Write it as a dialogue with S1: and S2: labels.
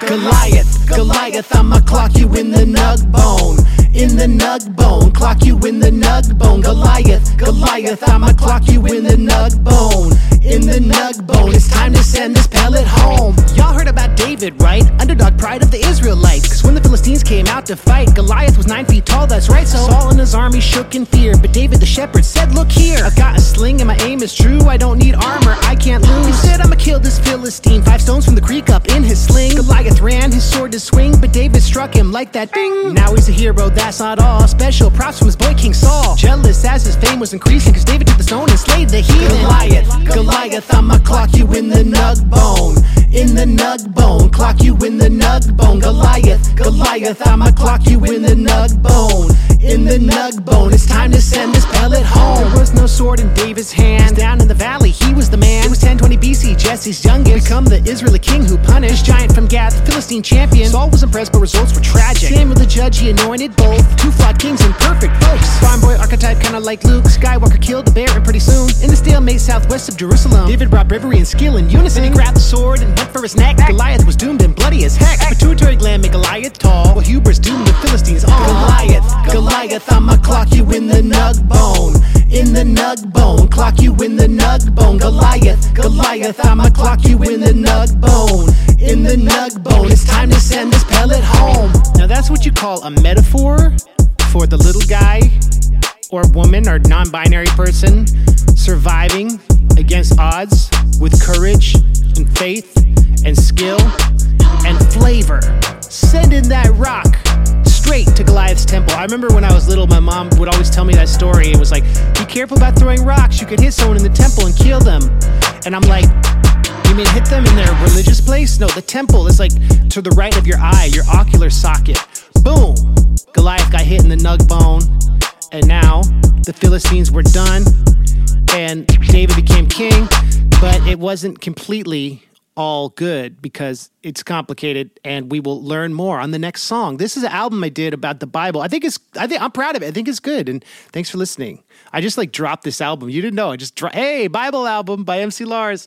S1: Goliath, Goliath, I'ma clock you in the nug bone. In the nug bone, clock you in the nug bone. Goliath, Goliath, I'ma clock you in the nug bone. In the nug bone, it's time to send this pellet home. Y'all heard about David, right? Underdog pride of the Israelites. Cause when the Philistines came out to fight, Goliath was nine feet tall, that's right. So Saul and his army shook in fear. But David the shepherd said, Look here, I've got a sling and my aim is true. I don't need armor, I can't lose. He said, I'ma kill this Philistine. Five stones from the creek up in his sling. Goliath his sword to swing, but David struck him like that ding. Now he's a hero, that's not all. Special props from his boy King Saul. Jealous as his fame was increasing, cause David took the stone and slayed the heathen. Goliath, Goliath, I'ma clock you in the nug bone. In the nug bone, clock you in the nug bone. Goliath, Goliath, I'ma clock you in the nug There was sword in David's hand. Down in the valley, he was the man. It was 1020 BC, Jesse's youngest. Become the Israeli king who punished giant from Gath, Philistine champion. Saul was impressed, but results were tragic. Samuel the judge, he anointed both. Two flawed kings and perfect folks. Farm boy archetype, kinda like Luke. Skywalker killed the bear, and pretty soon, in the stalemate southwest of Jerusalem, David brought bravery and skill in unison. He grabbed the sword and went for his neck. Goliath was doomed and bloody as heck. Pituitary gland made Goliath tall, while Huber's doomed the Philistines all. Goliath, Goliath, I'ma clock you in the nug bone. In the nug bone, clock you in the nug bone. Goliath, Goliath, I'ma clock you in the nug bone. In the nug bone, it's time to send this pellet home. Now that's what you call a metaphor for the little guy or woman or non binary person surviving against odds with courage and faith and skill and flavor. Sending that rock straight to Goliath's temple. I remember when I was little, my mom would always tell me that story. It was like, be careful about throwing rocks. You could hit someone in the temple and kill them. And I'm like, you mean hit them in their religious place? No, the temple is like to the right of your eye, your ocular socket. Boom! Goliath got hit in the nug bone. And now the Philistines were done. And David became king. But it wasn't completely all good because it's complicated and we will learn more on the next song. This is an album I did about the Bible. I think it's I think I'm proud of it. I think it's good and thanks for listening. I just like dropped this album. You didn't know. I just dro- Hey, Bible album by MC Lars.